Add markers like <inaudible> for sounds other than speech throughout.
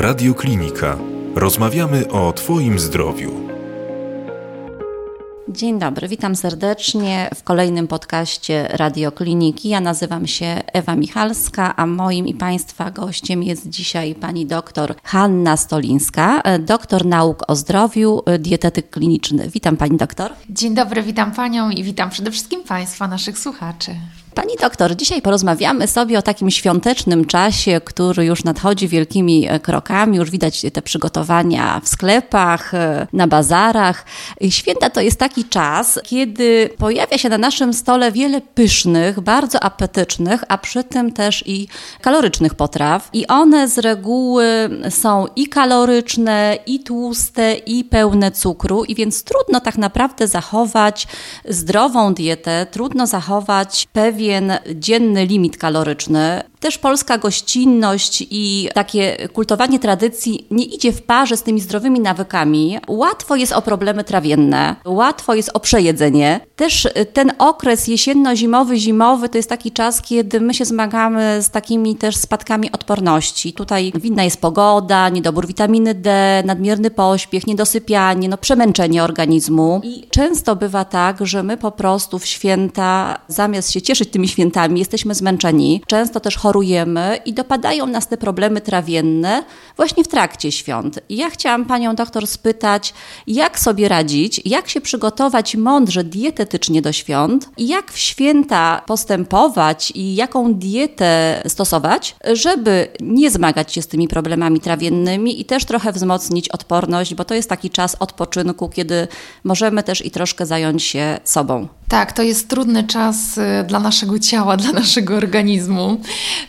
Radioklinika. Rozmawiamy o Twoim zdrowiu. Dzień dobry, witam serdecznie w kolejnym podcaście Radiokliniki. Ja nazywam się Ewa Michalska, a moim i Państwa gościem jest dzisiaj pani doktor Hanna Stolińska, doktor nauk o zdrowiu, dietetyk kliniczny. Witam pani doktor. Dzień dobry, witam panią i witam przede wszystkim Państwa, naszych słuchaczy. Pani doktor, dzisiaj porozmawiamy sobie o takim świątecznym czasie, który już nadchodzi wielkimi e, krokami. Już widać te przygotowania w sklepach, e, na bazarach. Święta to jest taki czas, kiedy pojawia się na naszym stole wiele pysznych, bardzo apetycznych, a przy tym też i kalorycznych potraw. I one z reguły są i kaloryczne, i tłuste, i pełne cukru. I więc trudno tak naprawdę zachować zdrową dietę, trudno zachować pewien pewien dzienny limit kaloryczny. Też polska gościnność i takie kultowanie tradycji nie idzie w parze z tymi zdrowymi nawykami. Łatwo jest o problemy trawienne, łatwo jest o przejedzenie. Też ten okres jesienno-zimowy, zimowy to jest taki czas, kiedy my się zmagamy z takimi też spadkami odporności. Tutaj winna jest pogoda, niedobór witaminy D, nadmierny pośpiech, niedosypianie, no przemęczenie organizmu. I często bywa tak, że my po prostu w święta zamiast się cieszyć tymi świętami, jesteśmy zmęczeni, często też chorujemy i dopadają nas te problemy trawienne właśnie w trakcie świąt. I ja chciałam panią doktor spytać, jak sobie radzić, jak się przygotować mądrze dietetycznie do świąt i jak w święta postępować i jaką dietę stosować, żeby nie zmagać się z tymi problemami trawiennymi i też trochę wzmocnić odporność, bo to jest taki czas odpoczynku, kiedy możemy też i troszkę zająć się sobą. Tak, to jest trudny czas y, dla naszego ciała, dla naszego organizmu.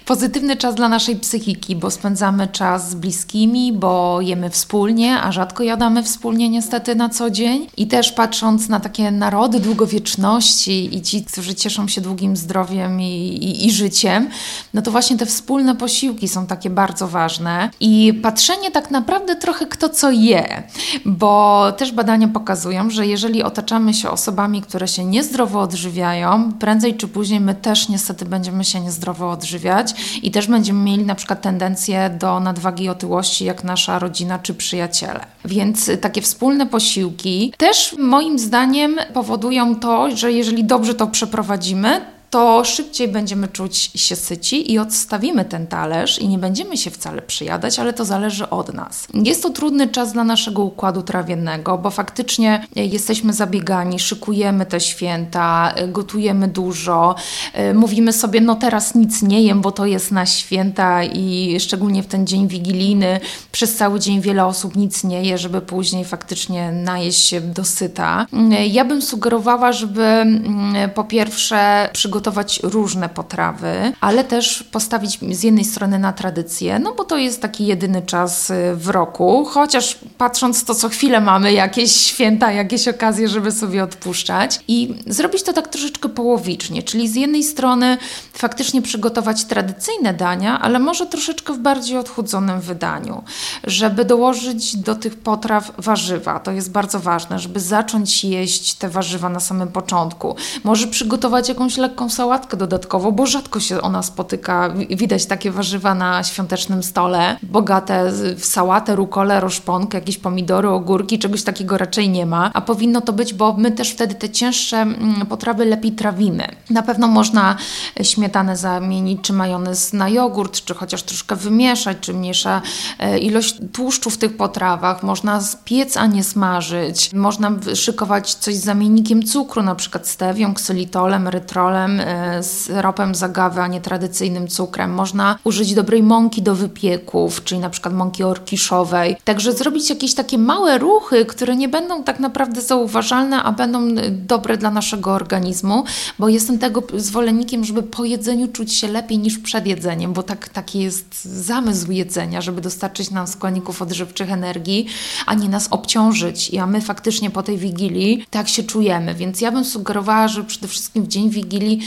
Pozytywny czas dla naszej psychiki, bo spędzamy czas z bliskimi, bo jemy wspólnie, a rzadko jadamy wspólnie niestety na co dzień. I też patrząc na takie narody długowieczności i ci, którzy cieszą się długim zdrowiem i, i, i życiem, no to właśnie te wspólne posiłki są takie bardzo ważne. I patrzenie tak naprawdę trochę kto co je, bo też badania pokazują, że jeżeli otaczamy się osobami, które się nie niezdrowo odżywiają, prędzej czy później my też niestety będziemy się niezdrowo odżywiać i też będziemy mieli na przykład tendencję do nadwagi i otyłości, jak nasza rodzina czy przyjaciele. Więc takie wspólne posiłki też moim zdaniem powodują to, że jeżeli dobrze to przeprowadzimy, to szybciej będziemy czuć się syci i odstawimy ten talerz i nie będziemy się wcale przyjadać, ale to zależy od nas. Jest to trudny czas dla naszego układu trawiennego, bo faktycznie jesteśmy zabiegani, szykujemy te święta, gotujemy dużo, e, mówimy sobie, no teraz nic nie jem, bo to jest na święta i szczególnie w ten dzień wigilijny przez cały dzień wiele osób nic nie je, żeby później faktycznie najeść się dosyta. E, ja bym sugerowała, żeby mm, po pierwsze przygotować przygotować różne potrawy, ale też postawić z jednej strony na tradycję, no bo to jest taki jedyny czas y, w roku, chociaż patrząc to co chwilę mamy jakieś święta, jakieś okazje, żeby sobie odpuszczać i zrobić to tak troszeczkę połowicznie, czyli z jednej strony faktycznie przygotować tradycyjne dania, ale może troszeczkę w bardziej odchudzonym wydaniu, żeby dołożyć do tych potraw warzywa. To jest bardzo ważne, żeby zacząć jeść te warzywa na samym początku. Może przygotować jakąś lekką sałatkę dodatkowo, bo rzadko się ona spotyka. Widać takie warzywa na świątecznym stole, bogate w sałatę, rukolę, roszponkę, jakieś pomidory, ogórki, czegoś takiego raczej nie ma, a powinno to być, bo my też wtedy te cięższe mm, potrawy lepiej trawimy. Na pewno można śmietanę zamienić, czy majonez na jogurt, czy chociaż troszkę wymieszać, czy mniejsza e, ilość tłuszczu w tych potrawach. Można spiec, a nie smażyć. Można szykować coś z zamiennikiem cukru, na przykład stewią, ksylitolem, erytrolem, E, z ropem z agawy, a nie tradycyjnym cukrem. Można użyć dobrej mąki do wypieków, czyli na przykład mąki orkiszowej. Także zrobić jakieś takie małe ruchy, które nie będą tak naprawdę zauważalne, a będą dobre dla naszego organizmu, bo jestem tego zwolennikiem, żeby po jedzeniu czuć się lepiej niż przed jedzeniem, bo tak, taki jest zamysł jedzenia, żeby dostarczyć nam składników odżywczych energii, a nie nas obciążyć. A my faktycznie po tej wigilii tak się czujemy. Więc ja bym sugerowała, że przede wszystkim w dzień wigilii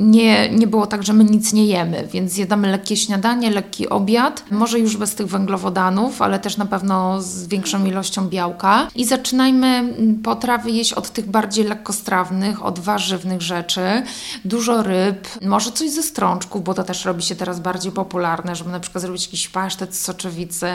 nie, nie było tak, że my nic nie jemy, więc jadamy lekkie śniadanie, lekki obiad, może już bez tych węglowodanów, ale też na pewno z większą ilością białka. I zaczynajmy mm, potrawy jeść od tych bardziej lekkostrawnych, od warzywnych rzeczy, dużo ryb, może coś ze strączków, bo to też robi się teraz bardziej popularne, żeby na przykład zrobić jakiś pasztet z soczewicy.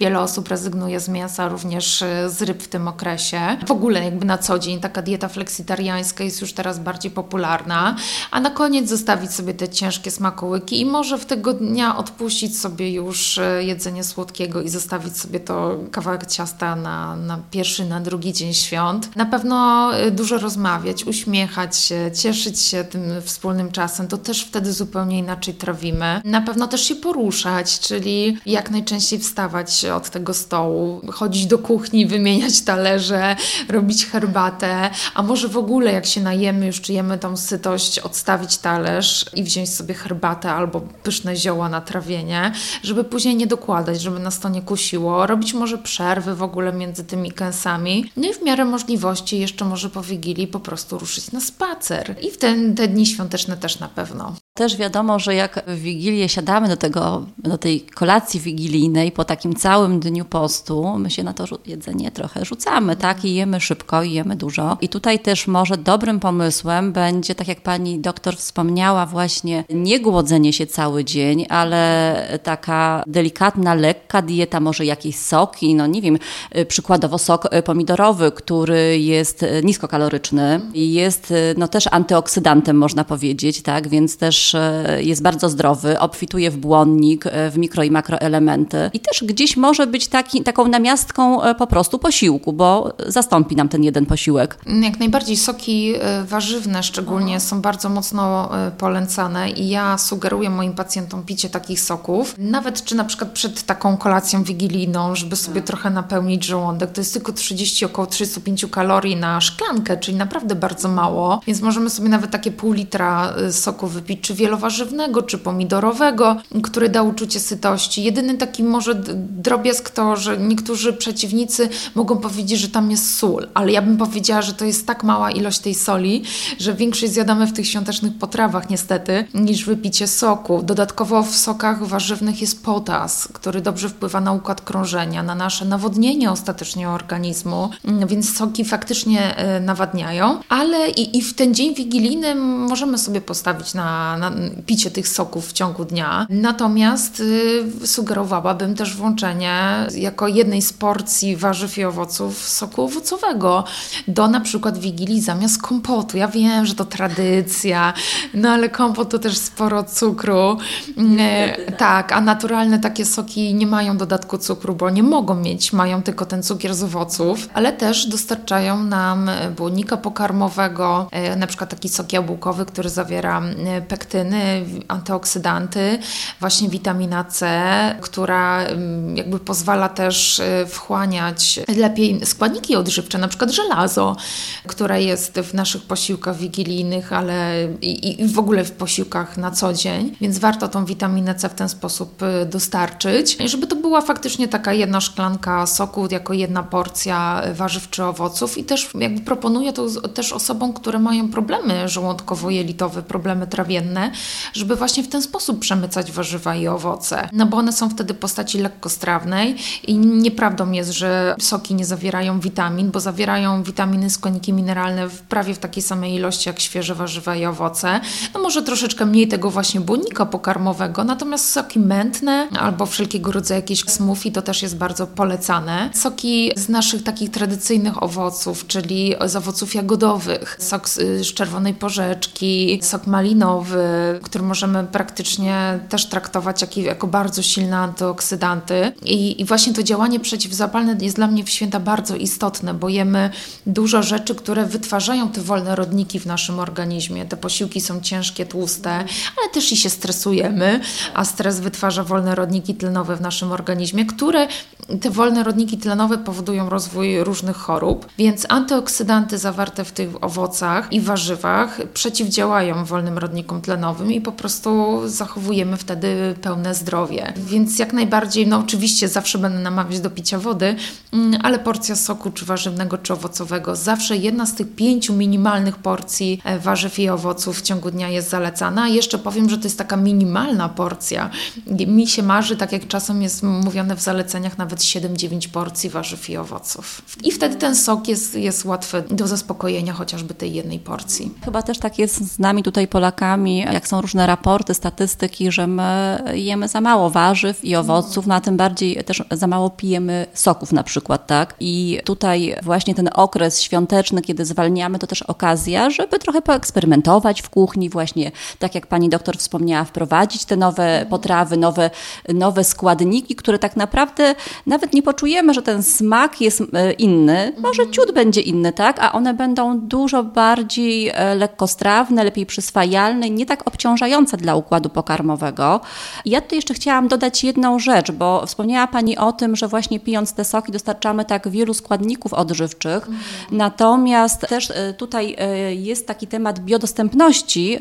Wiele osób rezygnuje z mięsa, również y, z ryb w tym okresie. W ogóle jakby na co dzień taka dieta fleksitariańska jest już teraz bardziej popularna, a na koniec zostawić sobie te ciężkie smakołyki i może w tego dnia odpuścić sobie już e, jedzenie słodkiego i zostawić sobie to kawałek ciasta na, na pierwszy, na drugi dzień świąt. Na pewno e, dużo rozmawiać, uśmiechać się, cieszyć się tym wspólnym czasem. To też wtedy zupełnie inaczej trawimy. Na pewno też się poruszać, czyli jak najczęściej wstawać od tego stołu, chodzić do kuchni, wymieniać talerze, robić herbatę, a może w ogóle jak się najemy, już czujemy tą sytość, odstawić talerz i wziąć sobie herbatę albo pyszne zioła na trawienie, żeby później nie dokładać, żeby nas to nie kusiło. Robić może przerwy w ogóle między tymi kęsami. No i w miarę możliwości jeszcze może po Wigilii po prostu ruszyć na spacer. I w ten, te dni świąteczne też na pewno. Też wiadomo, że jak w Wigilię siadamy do, tego, do tej kolacji wigilijnej po takim całym dniu postu, my się na to jedzenie trochę rzucamy, tak? I jemy szybko, i jemy dużo. I tutaj też może dobrym pomysłem będzie, tak jak pani doktor wspomniała, właśnie nie głodzenie się cały dzień, ale taka delikatna, lekka dieta, może jakieś soki, no nie wiem, przykładowo sok pomidorowy, który jest niskokaloryczny i jest no też antyoksydantem, można powiedzieć, tak? Więc też jest bardzo zdrowy, obfituje w błonnik, w mikro i makroelementy i też gdzieś może być taki, taką namiastką po prostu posiłku, bo zastąpi nam ten jeden posiłek. Jak najbardziej soki warzywne szczególnie są bardzo mocno polecane i ja sugeruję moim pacjentom picie takich soków, nawet czy na przykład przed taką kolacją wigilijną, żeby sobie tak. trochę napełnić żołądek. To jest tylko 30, około 35 kalorii na szklankę, czyli naprawdę bardzo mało, więc możemy sobie nawet takie pół litra soku wypić, czy wielowarzywnego, czy pomidorowego, który da uczucie sytości. Jedyny taki może drobiazg to, że niektórzy przeciwnicy mogą powiedzieć, że tam jest sól, ale ja bym powiedziała, że to jest tak mała ilość tej soli, że większość zjadamy w tych świątecznych potrawach niestety, niż wypicie soku. Dodatkowo w sokach warzywnych jest potas, który dobrze wpływa na układ krążenia, na nasze nawodnienie ostatecznie organizmu, więc soki faktycznie e, nawadniają, ale i, i w ten dzień wigilijny możemy sobie postawić na, na picie tych soków w ciągu dnia. Natomiast y, sugerowałabym też włączenie jako jednej z porcji warzyw i owoców soku owocowego do na przykład wigilii zamiast kompotu. Ja wiem, że to tradycja, no ale kompot to też sporo cukru. E, tak, a naturalne takie soki nie mają dodatku cukru, bo nie mogą mieć, mają tylko ten cukier z owoców, ale też dostarczają nam błonnika pokarmowego, e, na przykład taki sok jabłkowy, który zawiera e, pektyny, antyoksydanty, właśnie witamina C, która mm, jakby pozwala też y, wchłaniać lepiej składniki odżywcze, na przykład żelazo, które jest w naszych posiłkach wigilijnych, ale i, i w ogóle w posiłkach na co dzień, więc warto tą witaminę C w ten sposób y, dostarczyć, żeby to była faktycznie taka jedna szklanka soku, jako jedna porcja warzyw czy owoców i też jakby proponuję to też osobom, które mają problemy żołądkowo-jelitowe, problemy trawienne, żeby właśnie w ten sposób przemycać warzywa i owoce. No bo one są wtedy postaci lekkostrawnej i nieprawdą jest, że soki nie zawierają witamin, bo zawierają witaminy, składniki mineralne w prawie w takiej samej ilości jak świeże warzywa i owoce. No może troszeczkę mniej tego właśnie błonnika pokarmowego, natomiast soki mętne albo wszelkiego rodzaju jakieś smoothie to też jest bardzo polecane. Soki z naszych takich tradycyjnych owoców, czyli z owoców jagodowych, sok z czerwonej porzeczki, sok malinowy, który możemy praktycznie też traktować jak, jako bardzo silne antyoksydanty. I, I, właśnie to działanie przeciwzapalne jest dla mnie w święta bardzo istotne, bo jemy dużo rzeczy, które wytwarzają te wolne rodniki w naszym organizmie. Te posiłki są ciężkie, tłuste, ale też i się stresujemy, a stres wytwarza wolne rodniki tlenowe w naszym organizmie, które te wolne rodniki tlenowe powodują rozwój różnych chorób, więc antyoksydanty zawarte w tych owocach i warzywach przeciwdziałają wolnym rodnikom tlenowym i po prostu zachowujemy wtedy pełne zdrowie. Więc jak najbardziej, no oczywiście zawsze będę namawiać do picia wody, mm, ale porcja soku czy warzywnego czy owocowego, zawsze jedna z tych pięciu minimalnych porcji e, warzyw i owoców owoców w ciągu dnia jest zalecana. Jeszcze powiem, że to jest taka minimalna porcja. Mi się marzy, tak jak czasem jest mówione w zaleceniach, nawet 7-9 porcji warzyw i owoców. I wtedy ten sok jest, jest łatwy do zaspokojenia chociażby tej jednej porcji. Chyba też tak jest z nami tutaj Polakami, jak są różne raporty, statystyki, że my jemy za mało warzyw i owoców, no a tym bardziej też za mało pijemy soków na przykład, tak? I tutaj właśnie ten okres świąteczny, kiedy zwalniamy, to też okazja, żeby trochę poeksperymentować w kuchni, właśnie tak jak pani doktor wspomniała, wprowadzić te nowe potrawy, nowe, nowe składniki, które tak naprawdę nawet nie poczujemy, że ten smak jest e, inny. Może ciut będzie inny, tak? A one będą dużo bardziej e, lekkostrawne, lepiej przyswajalne, nie tak obciążające dla układu pokarmowego. I ja tutaj jeszcze chciałam dodać jedną rzecz, bo wspomniała Pani o tym, że właśnie pijąc te soki dostarczamy tak wielu składników odżywczych. Mhm. Natomiast też e, tutaj jest taki temat biodostępności.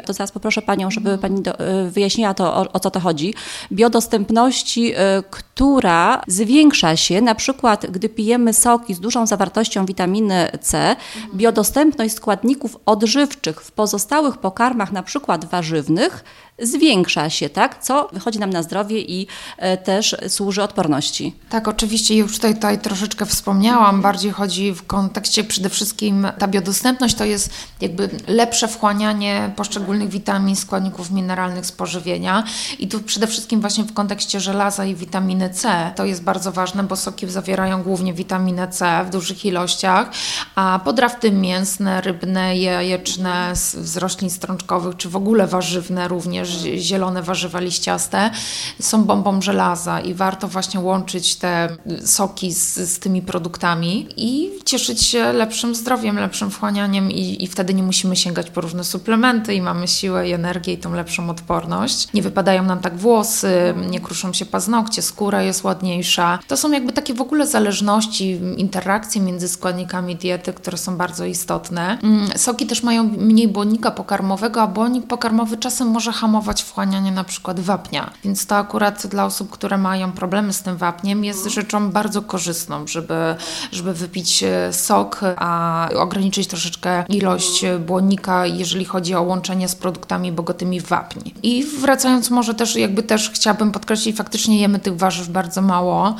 To zaraz poproszę Panią, żeby Pani do, wyjaśniła to, o, o co to chodzi. Biodostępności, która zwiększa się, na przykład gdy pijemy soki z dużą zawartością witaminy C, biodostępność składników odżywczych w pozostałych pokarmach, na przykład warzywnych, zwiększa się, tak? co wychodzi nam na zdrowie i e, też służy odporności. Tak, oczywiście już tutaj, tutaj troszeczkę wspomniałam, bardziej chodzi w kontekście przede wszystkim ta biodostępność to jest jakby lepsze wchłanianie poszczególnych witamin, składników mineralnych z pożywienia i tu przede wszystkim właśnie w kontekście żelaza i witaminy C to jest bardzo ważne, bo soki zawierają głównie witaminę C w dużych ilościach, a podrawty mięsne, rybne, jajeczne z roślin strączkowych czy w ogóle warzywne również zielone warzywa liściaste, są bombą żelaza i warto właśnie łączyć te soki z, z tymi produktami i cieszyć się lepszym zdrowiem, lepszym wchłanianiem i, i wtedy nie musimy sięgać po różne suplementy i mamy siłę i energię i tą lepszą odporność. Nie wypadają nam tak włosy, nie kruszą się paznokcie, skóra jest ładniejsza. To są jakby takie w ogóle zależności, interakcje między składnikami diety, które są bardzo istotne. Mm, soki też mają mniej błonnika pokarmowego, a błonnik pokarmowy czasem może hamować hamować wchłanianie na przykład wapnia. Więc to akurat dla osób, które mają problemy z tym wapniem jest rzeczą bardzo korzystną, żeby, żeby wypić e, sok, a ograniczyć troszeczkę ilość błonnika, jeżeli chodzi o łączenie z produktami bogatymi w wapni. I wracając może też, jakby też chciałabym podkreślić, faktycznie jemy tych warzyw bardzo mało,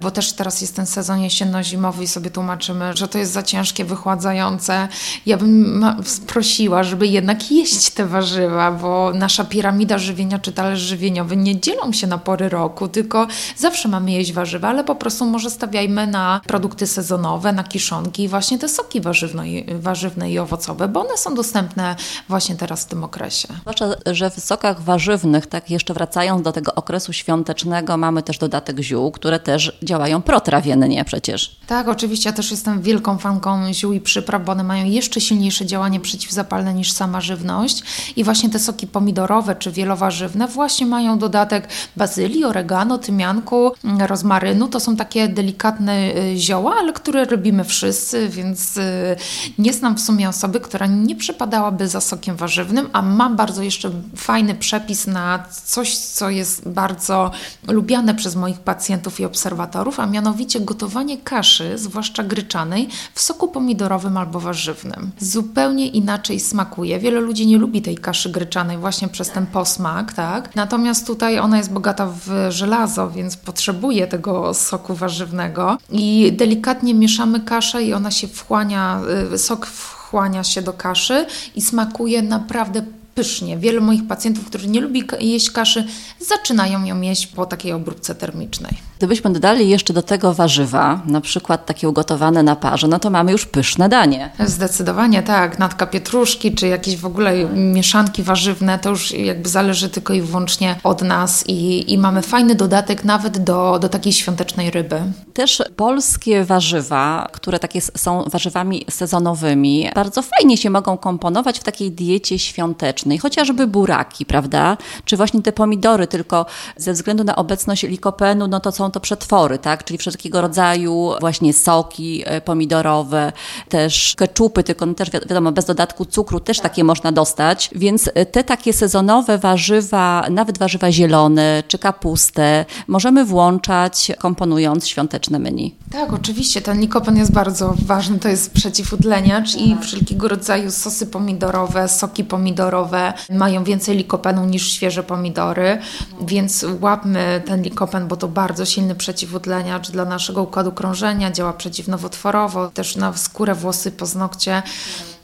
bo też teraz jest ten sezon jesienno-zimowy i sobie tłumaczymy, że to jest za ciężkie, wychładzające. Ja bym prosiła, żeby jednak jeść te warzywa, bo nasza piramida żywienia czy talerz żywieniowy nie dzielą się na pory roku, tylko zawsze mamy jeść warzywa, ale po prostu może stawiajmy na produkty sezonowe, na kiszonki i właśnie te soki warzywne i, warzywne i owocowe, bo one są dostępne właśnie teraz w tym okresie. Zwłaszcza, że w sokach warzywnych, tak jeszcze wracając do tego okresu świątecznego, mamy też dodatek ziół, które też działają protrawiennie przecież. Tak, oczywiście ja też jestem wielką fanką ziół i przypraw, bo one mają jeszcze silniejsze działanie przeciwzapalne niż sama żywność i właśnie te soki pomidorowe czy wielowarzywne właśnie mają dodatek bazylii, oregano, tymianku, mm, rozmarynu. To są takie delikatne y, zioła, ale które robimy wszyscy, więc y, nie znam w sumie osoby, która nie przepadałaby za sokiem warzywnym, a mam bardzo jeszcze fajny przepis na coś, co jest bardzo lubiane przez moich pacjentów i obserwatorów, a mianowicie gotowanie kaszy, zwłaszcza gryczanej, w soku pomidorowym albo warzywnym. Zupełnie inaczej smakuje. Wiele ludzi nie lubi tej kaszy gryczanej właśnie przez ten posmak, tak? Natomiast tutaj ona jest bogata w żelazo, więc potrzebuje tego soku warzywnego i delikatnie mieszamy kaszę i ona się wchłania, y, sok wchłania się do kaszy i smakuje naprawdę pysznie. Wielu moich pacjentów, którzy nie lubi jeść kaszy, zaczynają ją jeść po takiej obróbce termicznej. Gdybyśmy dodali jeszcze do tego warzywa, na przykład takie ugotowane na parze, no to mamy już pyszne danie. Zdecydowanie tak. Natka pietruszki, czy jakieś w ogóle mieszanki warzywne, to już jakby zależy tylko i wyłącznie od nas i, i mamy fajny dodatek nawet do, do takiej świątecznej ryby. Też polskie warzywa, które takie są warzywami sezonowymi, bardzo fajnie się mogą komponować w takiej diecie świątecznej chociażby buraki, prawda? Czy właśnie te pomidory, tylko ze względu na obecność likopenu, no to są to przetwory, tak? Czyli wszelkiego rodzaju właśnie soki e, pomidorowe, też keczupy, tylko no też wiadomo, bez dodatku cukru też takie można dostać, więc e, te takie sezonowe warzywa, nawet warzywa zielone czy kapustę możemy włączać komponując świąteczne menu. Tak, oczywiście, ten likopen jest bardzo ważny, to jest przeciwutleniacz i wszelkiego rodzaju sosy pomidorowe, soki pomidorowe mają więcej likopenu niż świeże pomidory, więc łapmy ten likopen, bo to bardzo silny przeciwutleniacz dla naszego układu krążenia, działa przeciwnowotworowo, też na skórę, włosy, paznokcie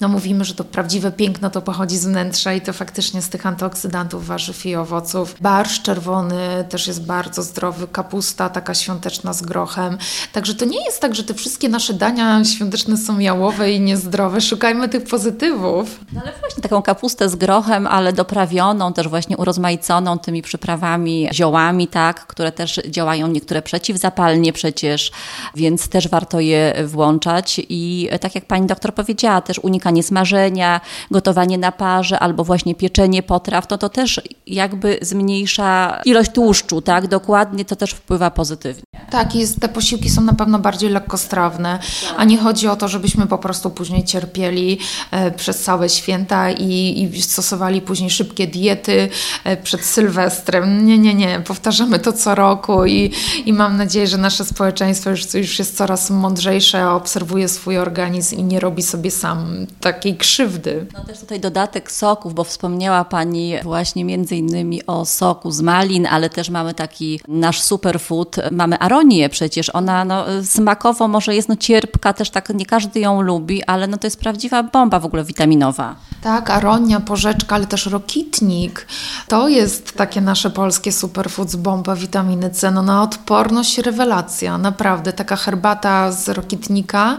no mówimy, że to prawdziwe piękno to pochodzi z wnętrza i to faktycznie z tych antyoksydantów warzyw i owoców. Barsz czerwony też jest bardzo zdrowy, kapusta taka świąteczna z grochem. Także to nie jest tak, że te wszystkie nasze dania świąteczne są jałowe i niezdrowe. Szukajmy tych pozytywów. No ale właśnie taką kapustę z grochem, ale doprawioną, też właśnie urozmaiconą tymi przyprawami, ziołami, tak, które też działają niektóre przeciwzapalnie przecież, więc też warto je włączać i tak jak pani doktor powiedziała, też unikanie unikanie smażenia, gotowanie na parze albo właśnie pieczenie potraw, to to też jakby zmniejsza ilość tłuszczu, tak? Dokładnie to też wpływa pozytywnie. Tak, jest, te posiłki są na pewno bardziej lekkostrawne, a nie chodzi o to, żebyśmy po prostu później cierpieli e, przez całe święta i, i stosowali później szybkie diety e, przed Sylwestrem. Nie, nie, nie. Powtarzamy to co roku i, i mam nadzieję, że nasze społeczeństwo już, już jest coraz mądrzejsze, obserwuje swój organizm i nie robi sobie sam takiej krzywdy. No też tutaj dodatek soków, bo wspomniała Pani właśnie między innymi o soku z malin, ale też mamy taki nasz superfood, mamy aronię przecież, ona no, smakowo może jest no cierpka, też tak nie każdy ją lubi, ale no to jest prawdziwa bomba w ogóle witaminowa. Tak, aronia, porzeczka, ale też rokitnik. To jest takie nasze polskie superfoods, bomba witaminy C. No na odporność rewelacja, naprawdę. Taka herbata z rokitnika,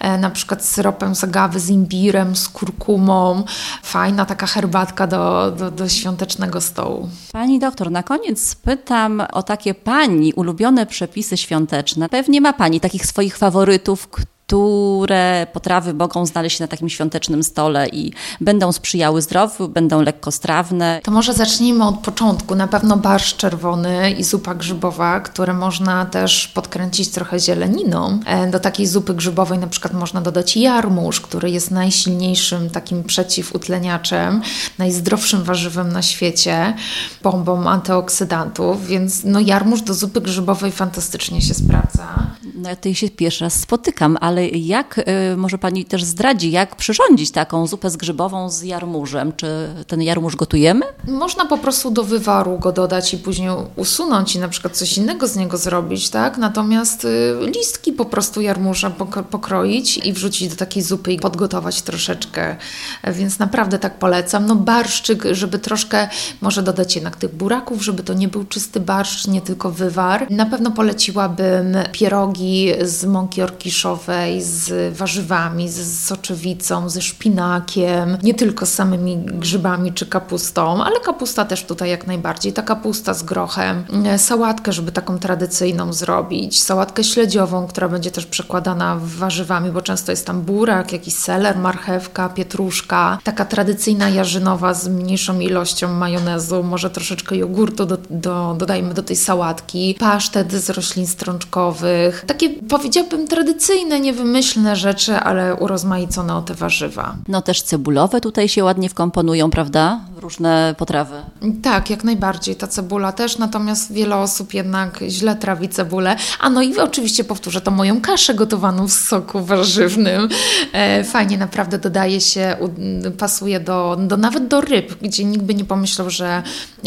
e, na przykład z syropem z agawy, z imbirem, z kurkumą. Fajna taka herbatka do, do, do świątecznego stołu. Pani doktor, na koniec pytam o takie Pani ulubione przepisy świąteczne. Pewnie ma Pani takich swoich faworytów, które potrawy mogą znaleźć się na takim świątecznym stole i będą sprzyjały zdrowiu, będą lekkostrawne. To może zacznijmy od początku. Na pewno barszcz czerwony i zupa grzybowa, które można też podkręcić trochę zieleniną. E, do takiej zupy grzybowej na przykład można dodać jarmuż, który jest najsilniejszym takim przeciwutleniaczem, najzdrowszym warzywem na świecie, bombą antyoksydantów, więc no jarmuż do zupy grzybowej fantastycznie się sprawdza. No ja tutaj się pierwszy raz spotykam, ale jak, y, może Pani też zdradzi, jak przyrządzić taką zupę z grzybową z jarmużem? Czy ten jarmuż gotujemy? Można po prostu do wywaru go dodać i później usunąć i na przykład coś innego z niego zrobić, tak? Natomiast y, listki po prostu jarmuża pokroić i wrzucić do takiej zupy i podgotować troszeczkę. Więc naprawdę tak polecam. No barszczyk, żeby troszkę, może dodać jednak tych buraków, żeby to nie był czysty barszcz, nie tylko wywar. Na pewno poleciłabym pierogi z mąki orkiszowej, z warzywami, z soczewicą, ze szpinakiem, nie tylko z samymi grzybami czy kapustą, ale kapusta też tutaj jak najbardziej. Ta kapusta z grochem, e, sałatkę, żeby taką tradycyjną zrobić, sałatkę śledziową, która będzie też przekładana warzywami, bo często jest tam burak, jakiś seler, marchewka, pietruszka. Taka tradycyjna jarzynowa z mniejszą ilością majonezu, może troszeczkę jogurtu do, do, dodajmy do tej sałatki, pasztet z roślin strączkowych, takie powiedziałabym tradycyjne, niewymyślne rzeczy, ale urozmaicone o te warzywa. No też cebulowe tutaj się ładnie wkomponują, prawda? Różne potrawy. Tak, jak najbardziej. Ta cebula też, natomiast wiele osób jednak źle trawi cebulę. A no i oczywiście powtórzę to moją kaszę gotowaną w soku warzywnym. E, fajnie naprawdę dodaje się, pasuje do, do nawet do ryb, gdzie nikt by nie pomyślał, że,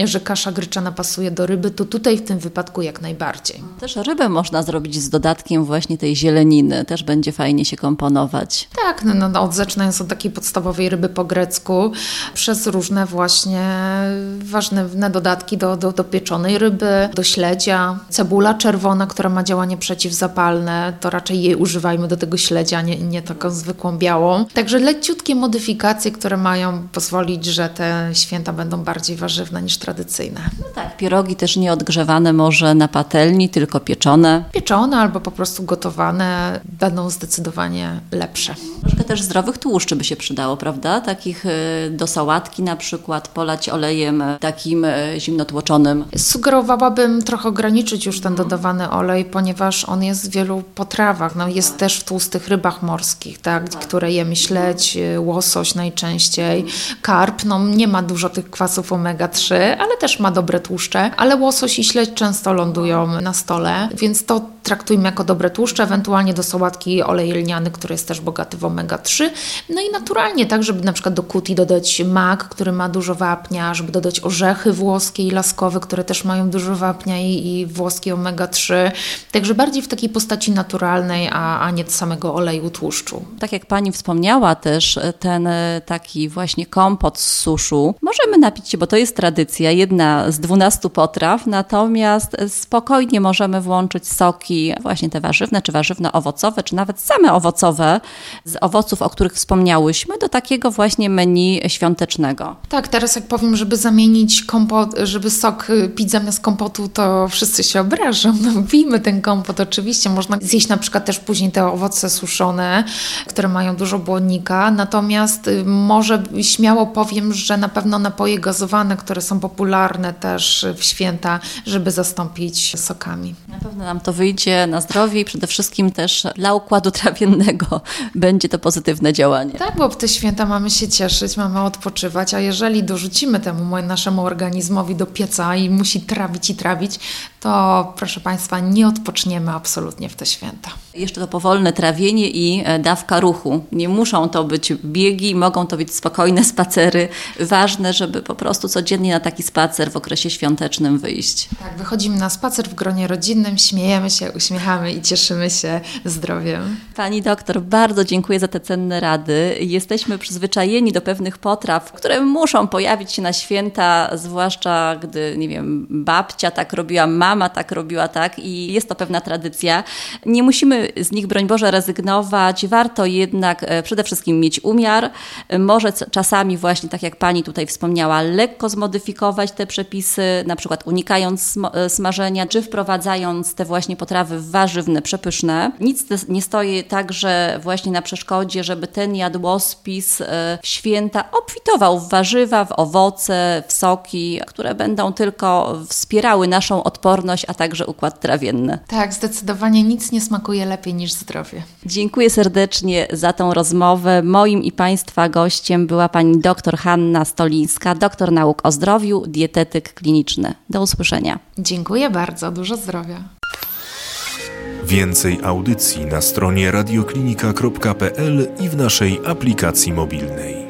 że kasza gryczana pasuje do ryby, to tutaj w tym wypadku jak najbardziej. Też rybę można zrobić z dodatkiem właśnie tej zieleniny też będzie fajnie się komponować. Tak, no, no, no od zaczynając od takiej podstawowej ryby po grecku, przez różne właśnie ważne dodatki do, do, do pieczonej ryby, do śledzia, cebula czerwona, która ma działanie przeciwzapalne, to raczej jej używajmy do tego śledzia, nie, nie taką zwykłą białą. Także leciutkie modyfikacje, które mają pozwolić, że te święta będą bardziej warzywne niż tradycyjne. No tak, pierogi też nie odgrzewane może na patelni, tylko pieczone. Pieczone albo po prostu gotowane będą zdecydowanie lepsze. Troszkę też zdrowych tłuszczy by się przydało, prawda? Takich y, do sałatki na przykład przykład polać olejem takim zimnotłoczonym? Sugerowałabym trochę ograniczyć już ten dodawany olej, ponieważ on jest w wielu potrawach. No, jest też w tłustych rybach morskich, tak, które jemy śledź, łosoś najczęściej, karp. No, nie ma dużo tych kwasów omega-3, ale też ma dobre tłuszcze. Ale łosoś i śledź często lądują na stole, więc to traktujmy jako dobre tłuszcze, ewentualnie do sałatki olej lniany, który jest też bogaty w omega-3. No i naturalnie tak, żeby na przykład do kuti dodać mak, który ma dużo wapnia, żeby dodać orzechy włoskie i laskowe, które też mają dużo wapnia i, i włoskie omega-3. Także bardziej w takiej postaci naturalnej, a, a nie samego oleju tłuszczu. Tak jak Pani wspomniała też, ten e, taki właśnie kompot z suszu, możemy napić się, bo to jest tradycja, jedna z dwunastu potraw, natomiast spokojnie możemy włączyć soki, właśnie te warzywne, czy warzywno-owocowe, czy nawet same owocowe z owoców, o których wspomniałyśmy, do takiego właśnie menu świątecznego. Tak, teraz jak powiem, żeby zamienić kompot, żeby sok y, pić zamiast kompotu, to wszyscy się obrażą. <laughs> No, pijmy ten kompot, oczywiście. Można zjeść na przykład też później te owoce suszone, które mają dużo błonnika, natomiast y, może śmiało powiem, że na pewno napoje gazowane, które są popularne też w święta, żeby zastąpić sokami. Na pewno nam to wyjdzie na zdrowie i przede wszystkim też dla układu trawiennego <laughs> będzie to pozytywne działanie. Tak, bo w te święta mamy się cieszyć, mamy odpoczywać, a jeżeli dorzucimy temu naszemu organizmowi do pieca i musi trawić i trawić, to proszę Państwa, nie odpoczniemy absolutnie w te święta. Jeszcze to powolne trawienie i e, dawka ruchu. Nie muszą to być biegi, mogą to być spokojne <laughs> spacery. Ważne, żeby po prostu codziennie na taki spacer w okresie świątecznym wyjść. Tak, wychodzimy na spacer w gronie rodzinnym, śmiejemy się, uśmiechamy i cieszymy się zdrowiem. Pani doktor, bardzo dziękuję za te cenne rady. Jesteśmy przyzwyczajeni do pewnych potraw, które muszą pojawić się na święta, zwłaszcza gdy, nie wiem, babcia tak robiła, mama tak robiła, tak i jest to pewna tradycja. Nie musimy z nich, broń Boże, rezygnować. Warto jednak e, przede wszystkim mieć umiar. Może czasami właśnie, tak jak Pani tutaj wspomniała, lekko zmodyfikować te przepisy, na przykład unikając e, smażenia, czy wprowadzając te właśnie potrawy warzywne, przepyszne. Nic nie stoi także właśnie na przeszkodzie, żeby ten jadłospis e, święta obfitował w warzywa, w owoce, w soki, które będą tylko wspierały naszą odporność, a także układ trawienny. Tak, zdecydowanie nic nie smakuje lepiej niż zdrowie. Dziękuję serdecznie za tą rozmowę. Moim i Państwa gościem była pani dr Hanna Stolińska, doktor nauk o zdrowiu, dietetyk kliniczny. Do usłyszenia. Dziękuję bardzo, dużo zdrowia. Więcej audycji na stronie radioklinika.pl i w naszej aplikacji mobilnej.